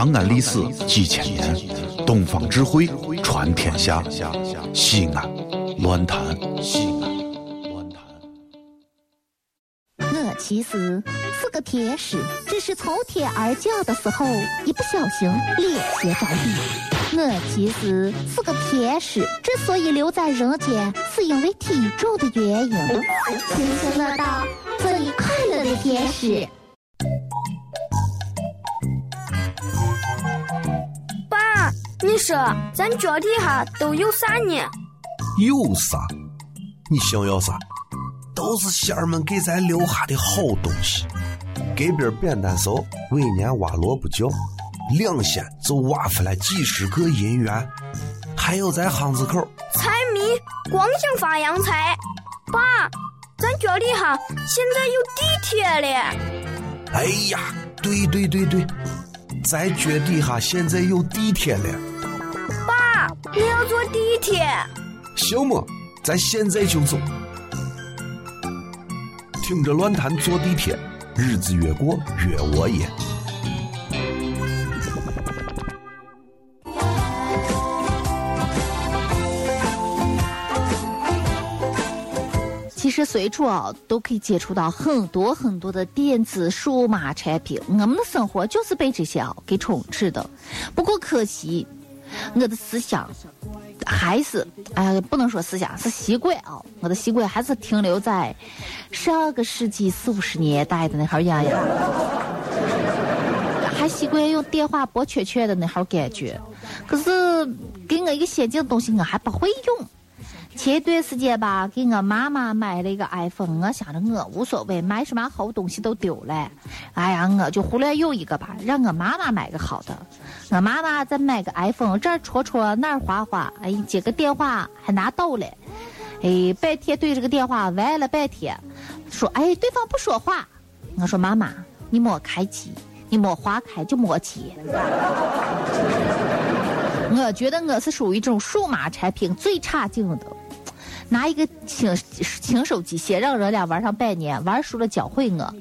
长安历史几千年，东方智慧传天下。西安，乱谈西安，乱谈。我其实是个天使，只是从天而降的时候，一不小心脸先着地。我其实是个天使，之所以留在人间，是因为体重的原因。津津乐道，做你快乐的天使。你说咱脚底下都有啥呢？有啥？你想要啥？都是仙儿们给咱留下的好东西。隔壁扁担嫂每年挖萝卜窖，两仙就挖出来几十个银元。还有咱巷子口，财迷光想发洋财。爸，咱脚底下现在有地铁了。哎呀，对对对对，咱脚底下现在有地铁了。爸，我要坐地铁。行么？咱现在就走。听着乱谈坐地铁，日子越过越窝耶。其实随处啊都可以接触到很多很多的电子数码产品，我们的生活就是被这些啊给充斥的。不过可惜，我的思想还是哎呀，不能说思想是习惯啊，我的习惯还是停留在上个世纪四五十年代的那号样样，还习惯用电话拨圈圈的那号感觉。可是给我一个先进的东西，我还不会用。前段时间吧，给我妈妈买了一个 iPhone，我想着我无所谓，买什么好东西都丢了，哎呀，我就胡乱用一个吧，让我妈妈买个好的。我妈妈再买个 iPhone，这儿戳戳那儿划划，哎，接个电话还拿到了，哎，半天对着个电话玩了半天，说哎，对方不说话，我说妈妈，你莫开机，你莫划开就莫接。我觉得我是属于这种数码产品最差劲的。拿一个轻轻手机先让人俩玩上半年，玩熟了教会我。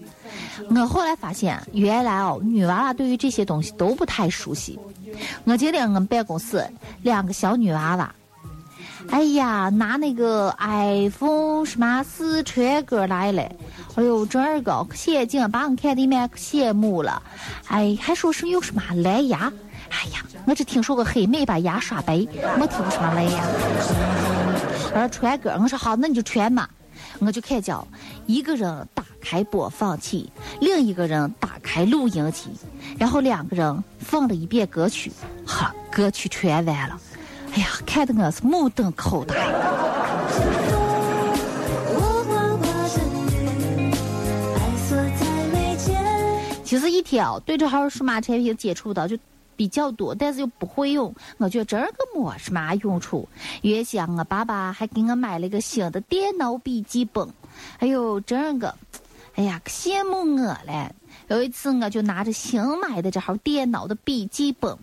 我后来发现，原来哦，女娃娃对于这些东西都不太熟悉。我今天我们办公室两个小女娃娃，哎呀，拿那个 iPhone 什么四川歌来了，哎呦，这个可先进，把我看的面可羡慕了。哎，还说是有什么蓝牙，哎呀，我只听说过黑莓把牙刷白，没听过什么蓝牙。我说传歌，我说好，那你就传嘛。我就看见一个人打开播放器，另一个人打开录音机，然后两个人放了一遍歌曲，哈，歌曲传完了。哎呀，看得我是目瞪口呆。其实一天啊，对这号数码产品接触的就。比较多，但是又不会用，我觉得这个没什么用处。原先我爸爸还给我买了一个新的电脑笔记本，哎呦，这个，哎呀，可羡慕我了。有一次我就拿着新买的这号电脑的笔记本，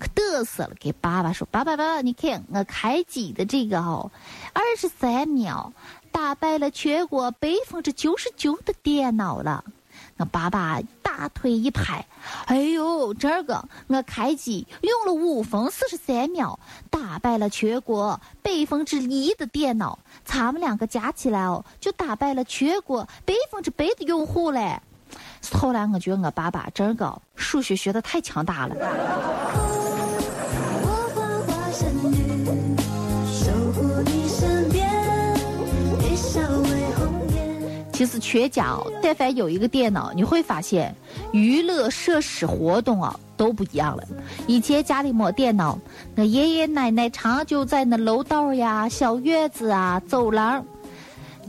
可嘚瑟了，给爸爸说：“爸爸，爸爸，你看我开机的这个哦，二十三秒打败了全国百分之九十九的电脑了。”我爸爸大腿一拍，哎呦，这个我开机用了五分四十三秒，打败了全国百分之一的电脑，咱们两个加起来哦，就打败了全国百分之百的用户嘞。后来我觉得我爸爸这个数学学的太强大了。其实全家但凡有一个电脑，你会发现娱乐设施活动啊都不一样了。以前家里没电脑，那爷爷奶奶常就在那楼道呀、小院子啊、走廊，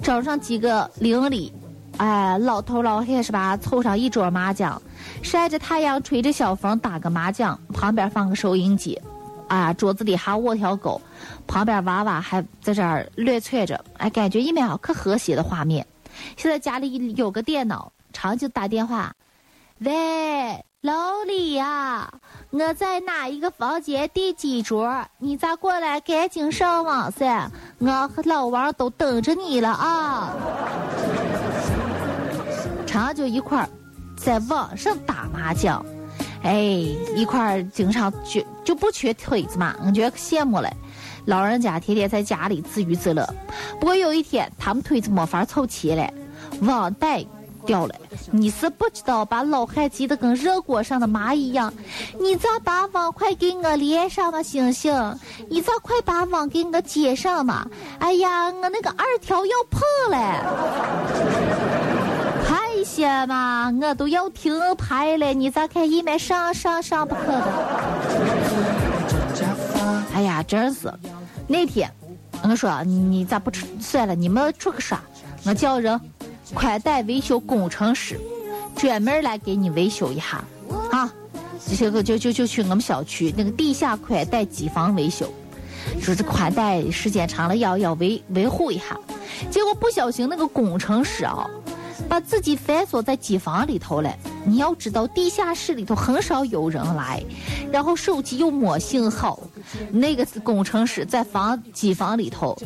找上几个邻里，哎，老头老汉是吧？凑上一桌麻将，晒着太阳，吹着小风打个麻将，旁边放个收音机，啊，桌子里还卧条狗，旁边娃娃还在这儿乱窜着，哎，感觉一面可和谐的画面。现在家里有个电脑，常就打电话。喂，老李呀，我在哪一个房间第几桌？你咋过来？赶紧上网噻！我和老王都等着你了啊！常就一块儿在网上打麻将。哎，一块儿经常就就不缺腿子嘛，我觉得可羡慕了。老人家天天在家里自娱自乐，不过有一天他们腿子没法凑齐了，网带掉了。你是不知道，把老汉急得跟热锅上的蚂蚁一样。你咋把网快给我连上嘛，星星？你咋快把网给我接上嘛？哎呀，我那个二条要破了，快些嘛，我都要停牌了。你咋看一面上上上不可的？哎呀，真是。那天，我说你咋不出？算了，你们出去耍，我叫人宽带维修工程师专门来给你维修一下啊！这个就就就去我们小区那个地下宽带机房维修，说这宽带时间长了要要维维护一下，结果不小心那个工程师啊。把自己反锁在机房里头了。你要知道，地下室里头很少有人来，然后手机又没信号。那个工程师在房机房里头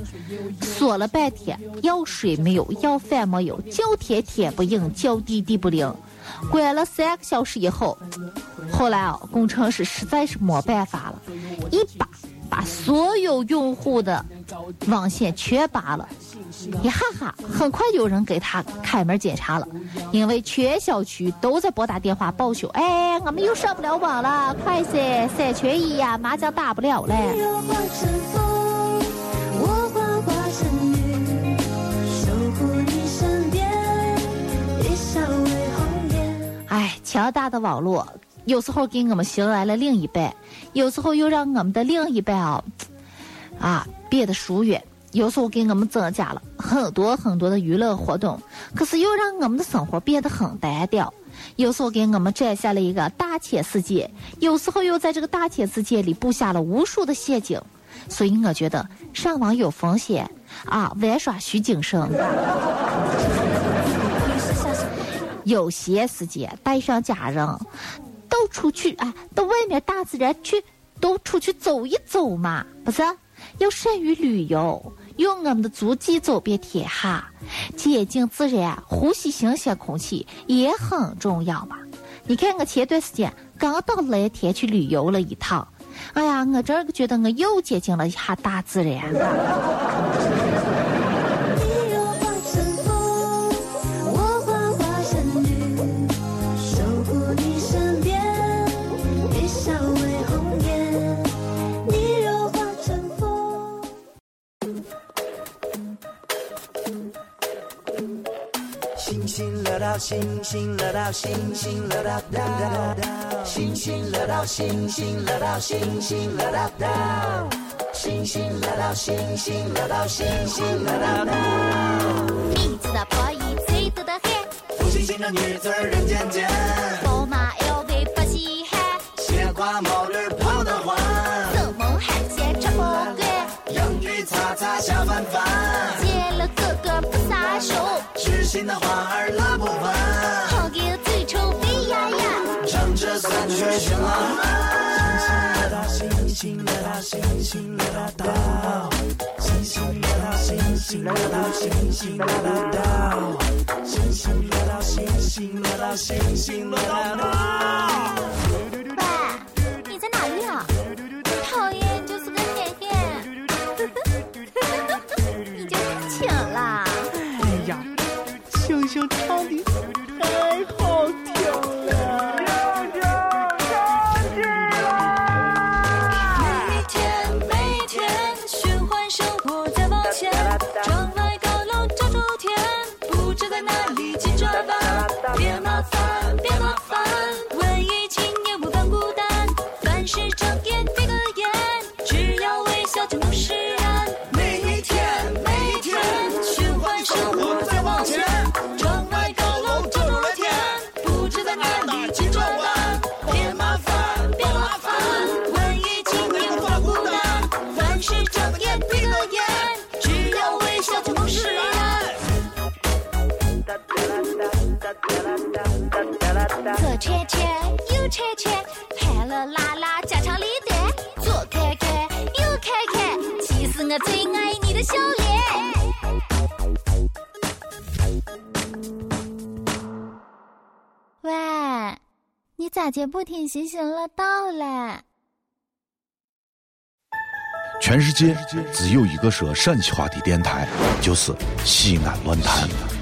锁了半天，要水没有，要饭没有，叫天天不应，叫地地不灵。关了三个小时以后，后来啊，工程师实在是没办法了，一把把所有用户的网线全拔了。一哈哈，很快有人给他开门检查了，因为全小区都在拨打电话报修。哎，我们又上不了网了，快些，三缺一呀，麻将打不了嘞。哎，强大的网络有时候给我们寻来了另一半，有时候又让我们的另一半啊啊变得疏远。有时候给我们增加了很多很多的娱乐活动，可是又让我们的生活变得很单调。有时候给我们展现了一个大千世界，有时候又在这个大千世界里布下了无数的陷阱。所以我觉得上网有风险啊，玩耍需谨慎。有些时间带上家人，都出去啊，到外面大自然去，都出去走一走嘛，不是？要善于旅游。用我们的足迹走遍天下，接近自然，呼吸新鲜空气也很重要嘛。你看，我前段时间刚到蓝天去旅游了一趟，哎呀，我这儿觉得我又接近了一下大自然。星星乐道，星星乐道道，星星乐道，星星乐道，星星乐道道，星星乐道，星星乐道，星星乐道道。名字的破译最多的很，不星星的女子人间间，宝马 LV 不稀罕，斜挎毛驴跑得欢，做梦海鲜吃不惯，洋芋擦擦下饭饭，见了哥哥不撒手，心的花儿拉不完。三曲循环！星星来到，星星来到，星星星星星星星星来到，星星来到，星星来到。喂，凡事睁眼闭个眼，只要微笑就能释然。每一天，每一天，循环生活在往前。窗外高楼遮住了天，不知在哪里急转弯。别麻烦，别麻烦，万一今年不发孤单。凡事睁眼闭个眼，只要微笑就能释然。车车，又车车。我最爱你的笑脸。喂你咋就不听行行乐道嘞全世界只有一个说陕西话的电台就是西安论坛。